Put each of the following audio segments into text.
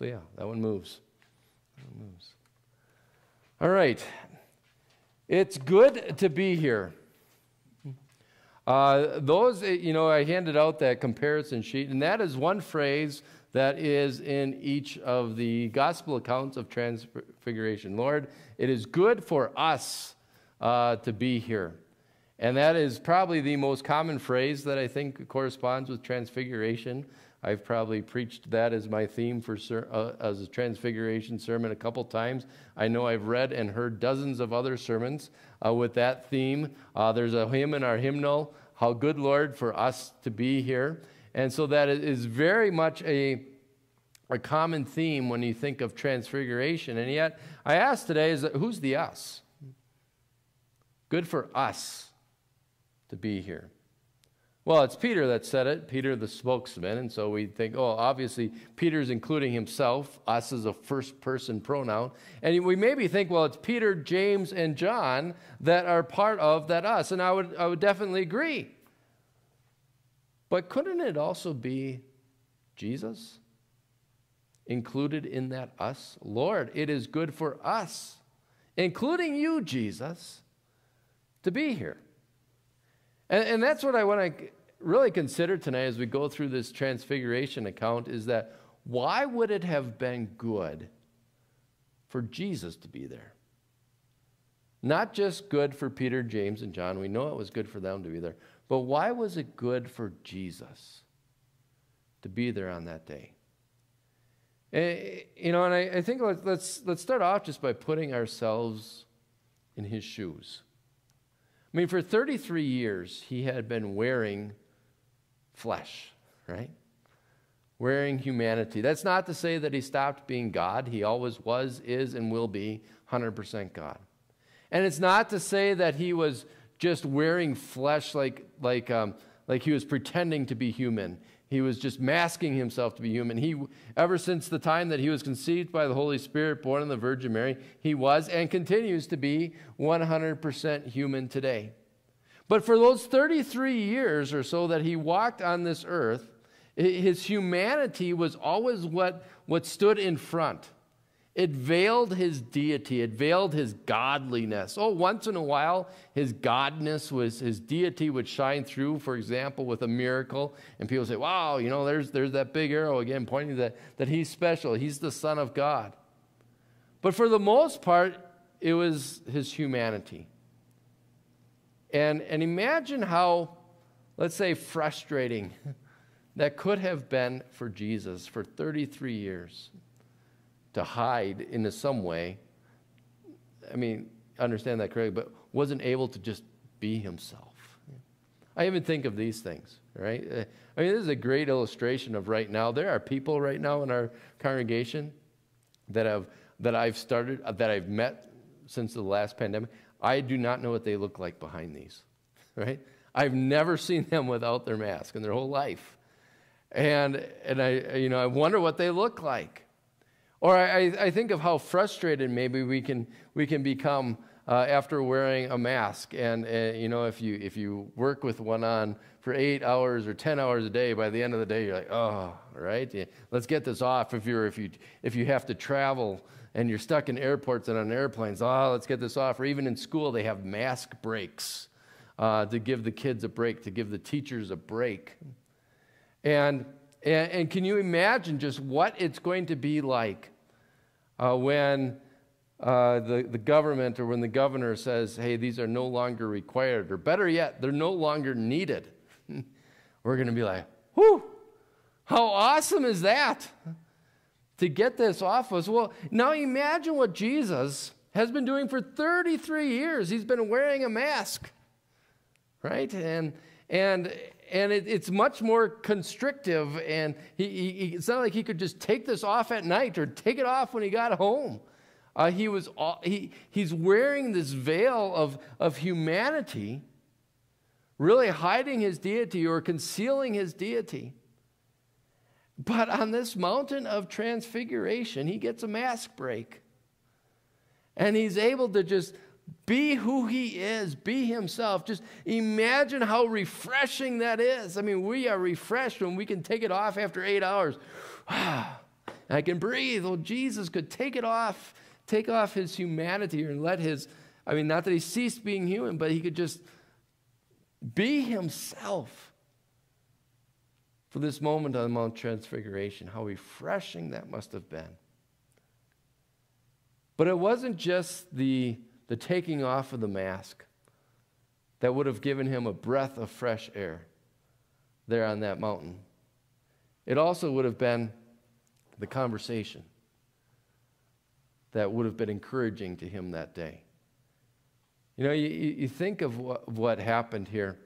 So, yeah, that one moves. That one moves. All right. It's good to be here. Uh, those, you know, I handed out that comparison sheet, and that is one phrase that is in each of the gospel accounts of transfiguration. Lord, it is good for us uh, to be here. And that is probably the most common phrase that I think corresponds with transfiguration. I've probably preached that as my theme for uh, as a transfiguration sermon a couple times. I know I've read and heard dozens of other sermons uh, with that theme. Uh, there's a hymn in our hymnal, "How Good Lord for Us to Be Here," and so that is very much a a common theme when you think of transfiguration. And yet, I ask today: Is that, who's the us? Good for us to be here. Well, it's Peter that said it, Peter the spokesman, and so we think, oh, obviously Peter's including himself, us as a first person pronoun. And we maybe think, well, it's Peter, James, and John that are part of that us. And I would, I would definitely agree. But couldn't it also be Jesus included in that us? Lord, it is good for us, including you, Jesus, to be here. And, and that's what I want to really consider tonight as we go through this transfiguration account is that why would it have been good for Jesus to be there? Not just good for Peter, James, and John. We know it was good for them to be there. But why was it good for Jesus to be there on that day? Eh, you know, and I, think let's, let's start off just by putting ourselves in his shoes. I mean, for 33 years, he had been wearing flesh, right? Wearing humanity. That's not to say that he stopped being God. He always was, is, and will be 100% God. And it's not to say that he was just wearing flesh like, like, um, like he was pretending to be human. He was just masking himself to be human. He, ever since the time that he was conceived by the Holy Spirit, born of the Virgin Mary, he was and continues to be 100% human today. But for those 33 years or so that he walked on this earth, his humanity was always what, what stood in front. It veiled his deity, it veiled his godliness. Oh, once in a while, his godness was, his deity would shine through, for example, with a miracle. And people say, wow, you know, there's, there's that big arrow again pointing that, that he's special, he's the Son of God. But for the most part, it was his humanity. And, and imagine how, let's say, frustrating that could have been for Jesus for 33 years to hide in some way. I mean, understand that correctly, but wasn't able to just be himself. I even think of these things, right? Uh, I mean, this is a great illustration of right now. There are people right now in our congregation that have that I've started that I've met since the last pandemic. I do not know what they look like behind these, right? I've never seen them without their mask in their whole life. And, and I, you know, I wonder what they look like. Or I, I think of how frustrated maybe we can, we can become uh, after wearing a mask. And, uh, you know, if you, if you work with one on for eight hours or 10 hours a day, by the end of the day, you're like, oh, right? Yeah, let's get this off. If, you're, if, you, if you have to travel and you're stuck in airports and on airplanes, oh, let's get this off. Or even in school, they have mask breaks uh, to give the kids a break, to give the teachers a break. And and, and can you imagine just what it's going to be like uh, when uh, the, the government or when the governor says, hey, these are no longer required, or better yet, they're no longer needed? We're going to be like, whew, how awesome is that? To get this off us. Well, now imagine what Jesus has been doing for 33 years. He's been wearing a mask, right? And, and, and it, it's much more constrictive. And he, he, it's not like he could just take this off at night or take it off when he got home. Uh, he was he, he's wearing this veil of, of humanity, really hiding his deity or concealing his deity. But on this mountain of transfiguration, he gets a mask break. And he's able to just be who he is, be himself. Just imagine how refreshing that is. I mean, we are refreshed when we can take it off after eight hours. I can breathe. Oh, Jesus could take it off, take off his humanity and let his, I mean, not that he ceased being human, but he could just be himself for this moment on Mount Transfiguration. How refreshing that must have been. But it wasn't just the, the taking off of the mask that would have given him a breath of fresh air there on that mountain. It also would have been the conversation that would have been encouraging to him that day. You know, you, you think of what, of what happened here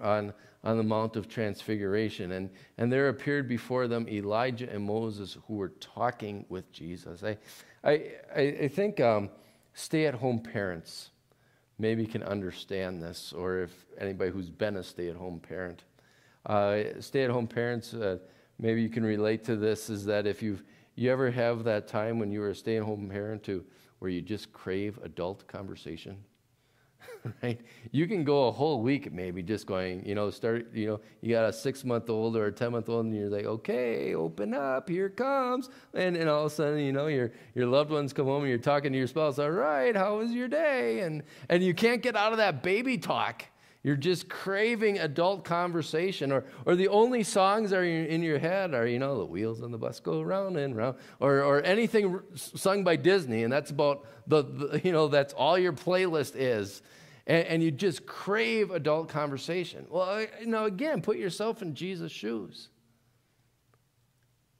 on, on the Mount of Transfiguration, and, and there appeared before them Elijah and Moses who were talking with Jesus. I, I, I think um, stay at home parents maybe can understand this, or if anybody who's been a stay at home parent. Uh, stay at home parents, uh, maybe you can relate to this, is that if you've, you ever have that time when you were a stay at home parent to, where you just crave adult conversation? right? You can go a whole week maybe just going, you know, start, you know, you got a six month old or a 10 month old and you're like, okay, open up, here comes. And, and all of a sudden, you know, your, your loved ones come home and you're talking to your spouse, all right, how was your day? And, and you can't get out of that baby talk. You're just craving adult conversation, or, or the only songs are in your head are, you know, the wheels on the bus go round and round, or, or anything sung by Disney, and that's about the, the you know, that's all your playlist is. And, and you just crave adult conversation. Well, you know, again, put yourself in Jesus' shoes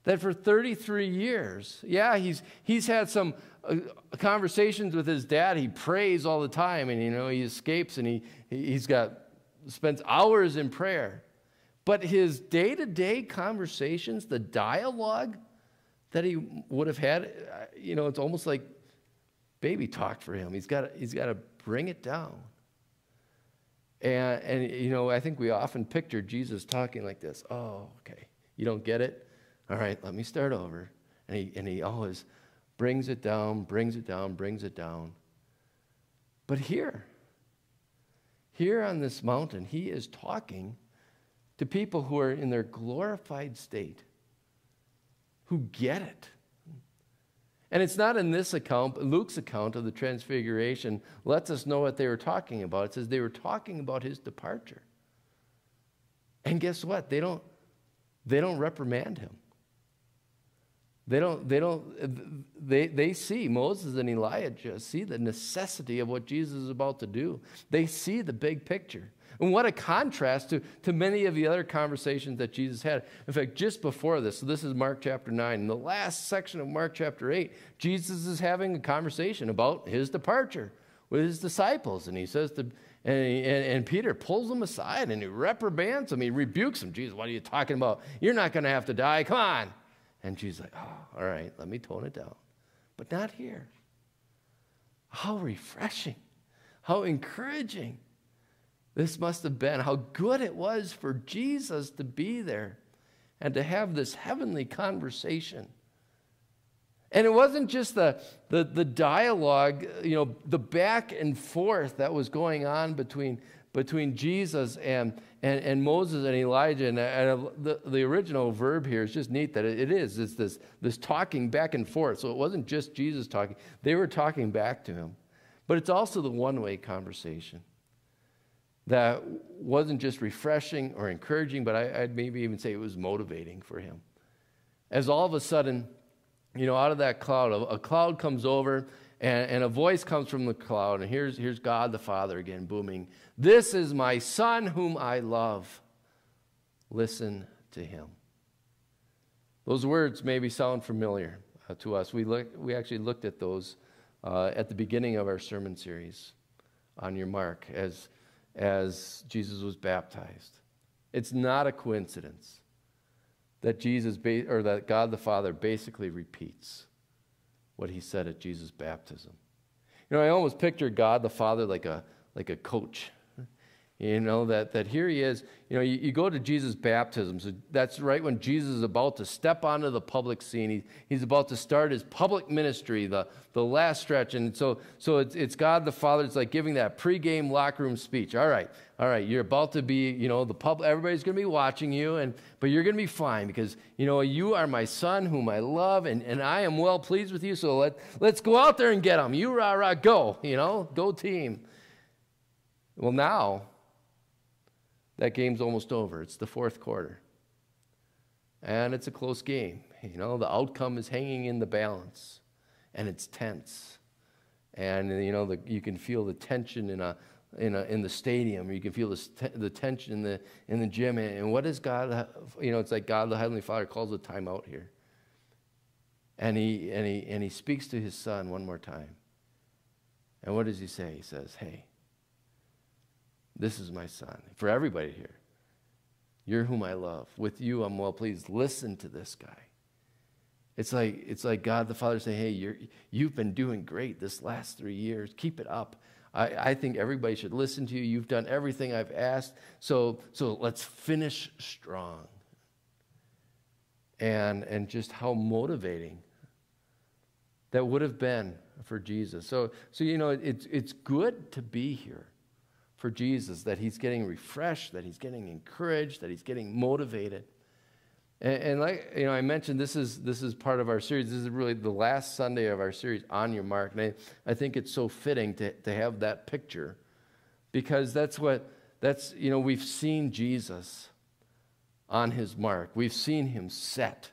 that for 33 years, yeah, he's, he's had some uh, conversations with his dad. He prays all the time, and you know, he escapes and he, he's got, spends hours in prayer. But his day to day conversations, the dialogue that he would have had, uh, you know, it's almost like baby talk for him. He's got he's to bring it down. And, and, you know, I think we often picture Jesus talking like this. Oh, okay. You don't get it? All right, let me start over. And he, and he always brings it down, brings it down, brings it down. But here, here on this mountain, he is talking to people who are in their glorified state, who get it. And it's not in this account, but Luke's account of the transfiguration lets us know what they were talking about. It says they were talking about his departure. And guess what? They don't, they don't reprimand him. They don't, they don't, they, they see, Moses and Elijah just see the necessity of what Jesus is about to do. They see the big picture. And what a contrast to, to many of the other conversations that Jesus had. In fact, just before this, so this is Mark chapter 9, in the last section of Mark chapter 8, Jesus is having a conversation about his departure with his disciples. And he says to, and, he, and, and, Peter pulls him aside and he reprimands him. He rebukes him. Jesus, what are you talking about? You're not going to have to die. Come on. And she's like, oh, all right, let me tone it down. But not here. How refreshing, how encouraging this must have been, how good it was for Jesus to be there and to have this heavenly conversation. And it wasn't just the, the, the dialogue, you know, the back and forth that was going on between, between Jesus and, and, and Moses and Elijah. And, and the, the original verb here is just neat that it, it is. It's this, this talking back and forth. So it wasn't just Jesus talking, they were talking back to him. But it's also the one way conversation that wasn't just refreshing or encouraging, but I, would maybe even say it was motivating for him. As all of a sudden, you know, out of that cloud, a, a cloud comes over and, and, a voice comes from the cloud, and here's, here's God the Father again booming, This is my Son whom I love. Listen to him. Those words maybe sound familiar uh, to us. We, look, we actually looked at those uh, at the beginning of our sermon series on your mark as, as Jesus was baptized. It's not a coincidence that Jesus ba- or that God the Father basically repeats what he said at Jesus' baptism. You know, I almost picture God the Father like a, like a coach. You know, that, that here he is. You know, you, you go to Jesus' baptism. So that's right when Jesus is about to step onto the public scene. He, he's about to start his public ministry, the, the last stretch. And so, so it's, it's God the Father. It's like giving that pregame locker room speech. All right, all right, you're about to be, you know, the public, everybody's going to be watching you, and, but you're going to be fine because, you know, you are my son whom I love, and, and I am well pleased with you. So let, let's go out there and get him. You rah, rah, go, you know, go team. Well, now, that game's almost over. It's the fourth quarter. And it's a close game. You know, the outcome is hanging in the balance, and it's tense. And, you know, the, you can feel the tension in, a, in, a, in the stadium. You can feel the, the tension in the, in the gym. And what does God, you know, it's like God, the Heavenly Father, calls a timeout here. And he, and, he, and he speaks to his son one more time. And what does he say? He says, Hey, this is my son. For everybody here, you're whom I love. With you, I'm well pleased. Listen to this guy. It's like, it's like God the Father saying, Hey, you're, you've been doing great this last three years. Keep it up. I, I think everybody should listen to you. You've done everything I've asked. So, so let's finish strong. And, and just how motivating that would have been for Jesus. So, so you know, it's, it's good to be here for Jesus, that he's getting refreshed, that he's getting encouraged, that he's getting motivated. And, and, like you know, I mentioned this is this is part of our series. This is really the last Sunday of our series on your mark. And I, I think it's so fitting to, to have that picture because that's what that's you know, we've seen Jesus on his mark. We've seen him set.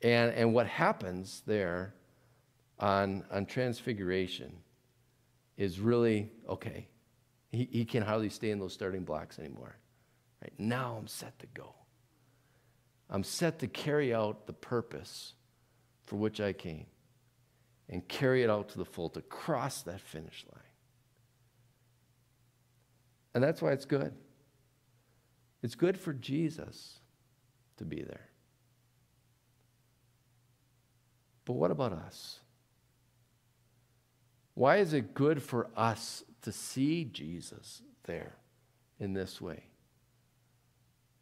And and what happens there on on transfiguration is really okay he, he can hardly stay in those starting blocks anymore. Right? Now I'm set to go. I'm set to carry out the purpose for which I came and carry it out to the full, to cross that finish line. And that's why it's good. It's good for Jesus to be there. But what about us? Why is it good for us to see Jesus there in this way.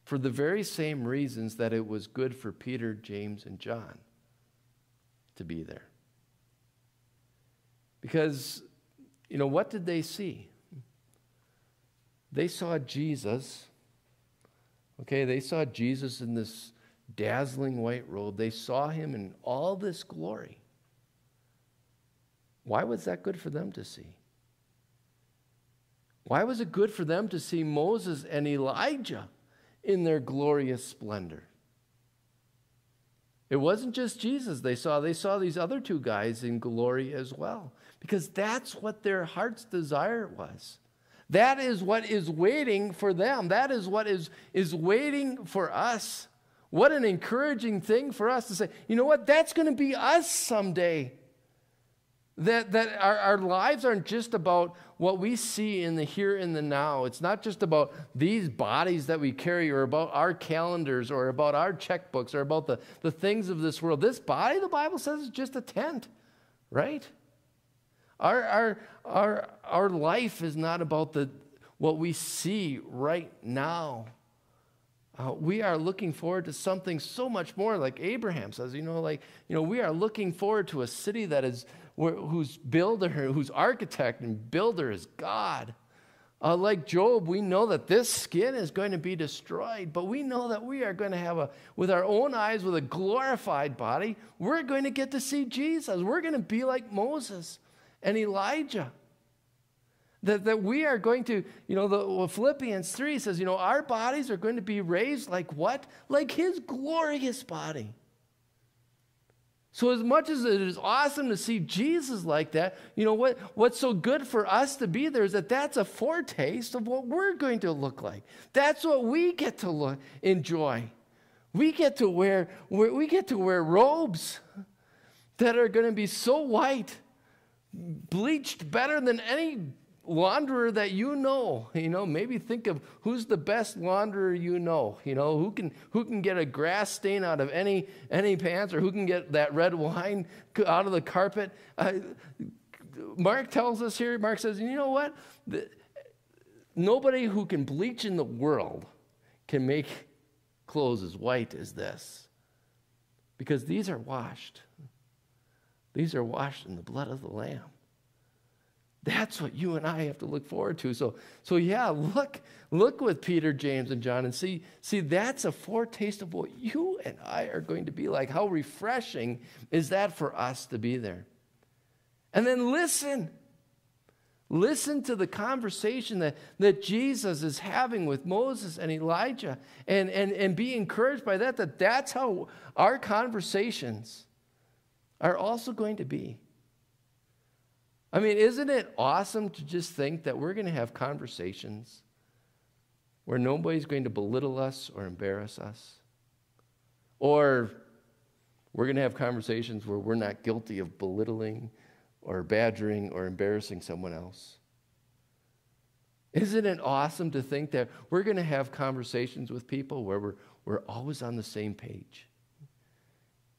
For the very same reasons that it was good for Peter, James, and John to be there. Because, you know, what did they see? They saw Jesus. Okay, they saw Jesus in this dazzling white robe. They saw him in all this glory. Why was that good for them to see? Why was it good for them to see Moses and Elijah in their glorious splendor? It wasn't just Jesus they saw, they saw these other two guys in glory as well, because that's what their heart's desire was. That is what is waiting for them. That is what is, is waiting for us. What an encouraging thing for us to say, you know what? That's going to be us someday. That, that our, our lives aren't just about what we see in the here and the now. It's not just about these bodies that we carry or about our calendars or about our checkbooks or about the, the things of this world. This body, the Bible says, is just a tent, right? Our, our, our, our life is not about the, what we see right now. Uh, we are looking forward to something so much more, like Abraham says. You know, like, you know, we are looking forward to a city that is whose builder, whose architect and builder is God. Uh, like Job, we know that this skin is going to be destroyed, but we know that we are going to have a, with our own eyes, with a glorified body, we're going to get to see Jesus. We're going to be like Moses and Elijah. That, that we are going to, you know, the well, Philippians 3 says, you know, our bodies are going to be raised like what? Like his glorious body. So, as much as it is awesome to see Jesus like that, you know what? What's so good for us to be there is that that's a foretaste of what we're going to look like. That's what we get to look, enjoy. We get to wear we get to wear robes that are going to be so white, bleached better than any launderer that you know you know maybe think of who's the best launderer you know you know who can who can get a grass stain out of any any pants or who can get that red wine out of the carpet uh, mark tells us here mark says you know what the, nobody who can bleach in the world can make clothes as white as this because these are washed. These are washed in the blood of the Lamb. That's what you and I have to look forward to. So, so yeah, look, look with Peter, James, and John and see, see, that's a foretaste of what you and I are going to be like. How refreshing is that for us to be there? And then listen. Listen to the conversation that, that Jesus is having with Moses and Elijah and, and, and be encouraged by that, that that's how our conversations are also going to be. I mean, isn't it awesome to just think that we're going to have conversations where nobody's going to belittle us or embarrass us? Or we're going to have conversations where we're not guilty of belittling or badgering or embarrassing someone else. Isn't it awesome to think that we're going to have conversations with people where we're, we're always on the same page?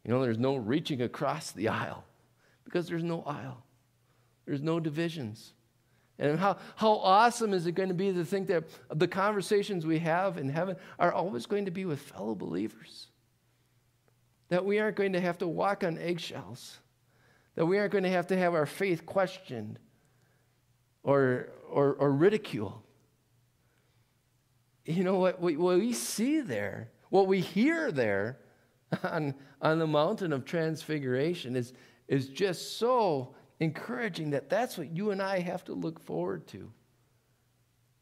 You know, there's no reaching across the aisle because there's no aisle, there's no divisions. And how, how awesome is it going to be to think that the conversations we have in heaven are always going to be with fellow believers? That we aren't going to have to walk on eggshells that we aren't going to have to have our faith questioned or, or, or ridiculed. You know what, what we see there, what we hear there on, on the mountain of transfiguration is, is just so encouraging that that's what you and I have to look forward to.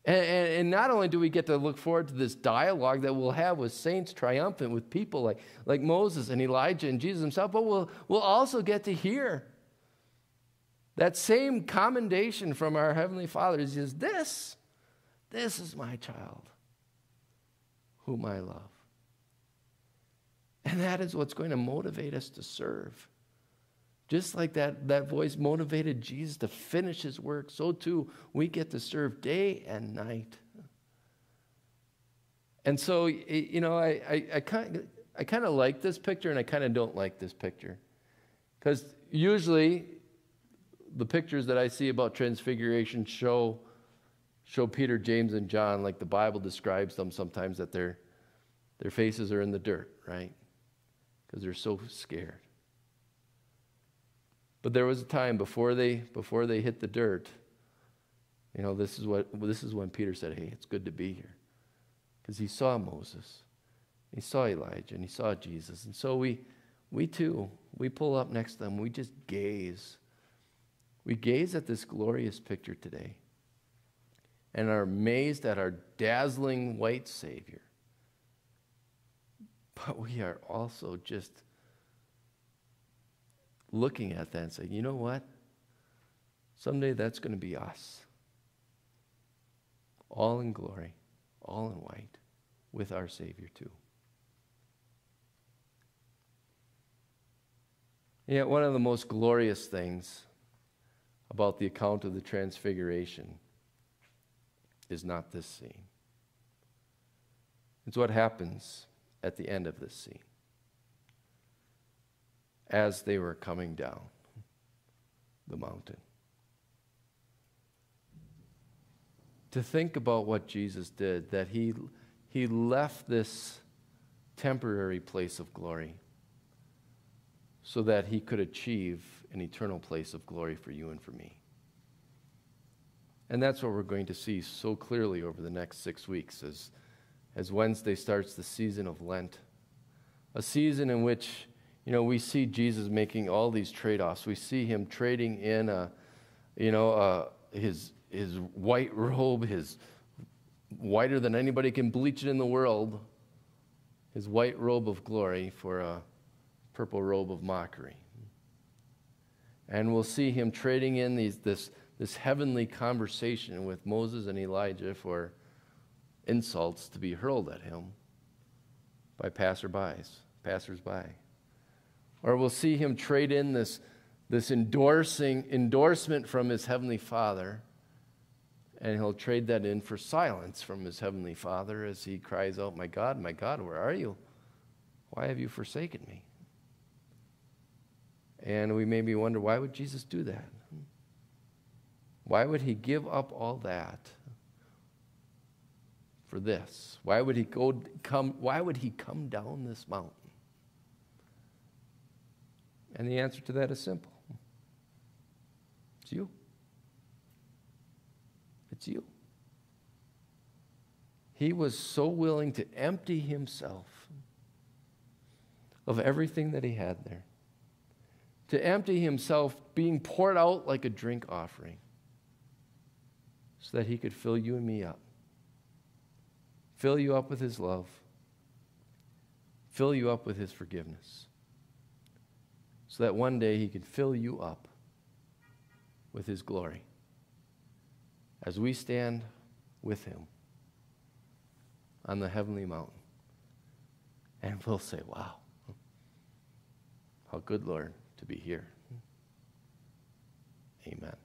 And, and, and, not only do we get to look forward to this dialogue that we'll have with saints triumphant, with people like, like Moses and Elijah and Jesus himself, but we'll, we'll also get to hear that same commendation from our Heavenly Father is this, this is my child whom I love. And that is what's going to motivate us to serve. Just like that, that voice motivated Jesus to finish his work, so too we get to serve day and night. And so, you know, I, I, I kind, I kind of like this picture and I kind of don't like this picture. Because usually, the pictures that I see about transfiguration show, show Peter, James, and John like the Bible describes them sometimes that their, their faces are in the dirt, right? Because they're so scared. But there was a time before they before they hit the dirt. You know, this is what this is when Peter said, "Hey, it's good to be here," because he saw Moses, he saw Elijah, and he saw Jesus, and so we we too we pull up next to them. We just gaze. We gaze at this glorious picture today and are amazed at our dazzling white Savior. But we are also just looking at that and saying, you know what? Someday that's going to be us. All in glory, all in white, with our Savior too. Yet, one of the most glorious things about the account of the Transfiguration is not this scene. It's what happens at the end of this scene as they were coming down the mountain. To think about what Jesus did, that he, he left this temporary place of glory so that he could achieve an eternal place of glory for you and for me. And that's what we're going to see so clearly over the next six weeks as, as Wednesday starts the season of Lent, a season in which you know, we see Jesus making all these trade-offs. We see him trading in, a, you know, uh, his his white robe, his whiter than anybody can bleach it in the world, his white robe of glory for a purple robe of mockery. And we'll see him trading in these, this, this heavenly conversation with Moses and Elijah for insults to be hurled at him by passerbys, passersby. Or we'll see him trade in this, this endorsing endorsement from his heavenly Father, and he'll trade that in for silence from his heavenly Father as he cries out, My God, my God, where are you? Why have you forsaken me? And we maybe wonder, why would Jesus do that? Why would he give up all that? for this? Why would he go come why would he come down this mountain? And the answer to that is simple. It's you. It's you. He was so willing to empty himself of everything that he had there, to empty himself, being poured out like a drink offering, so that he could fill you and me up. Fill you up with his love, fill you up with his forgiveness, so that one day he could fill you up with his glory as we stand with him on the heavenly mountain. And we'll say, Wow, how good, Lord, to be here. Amen.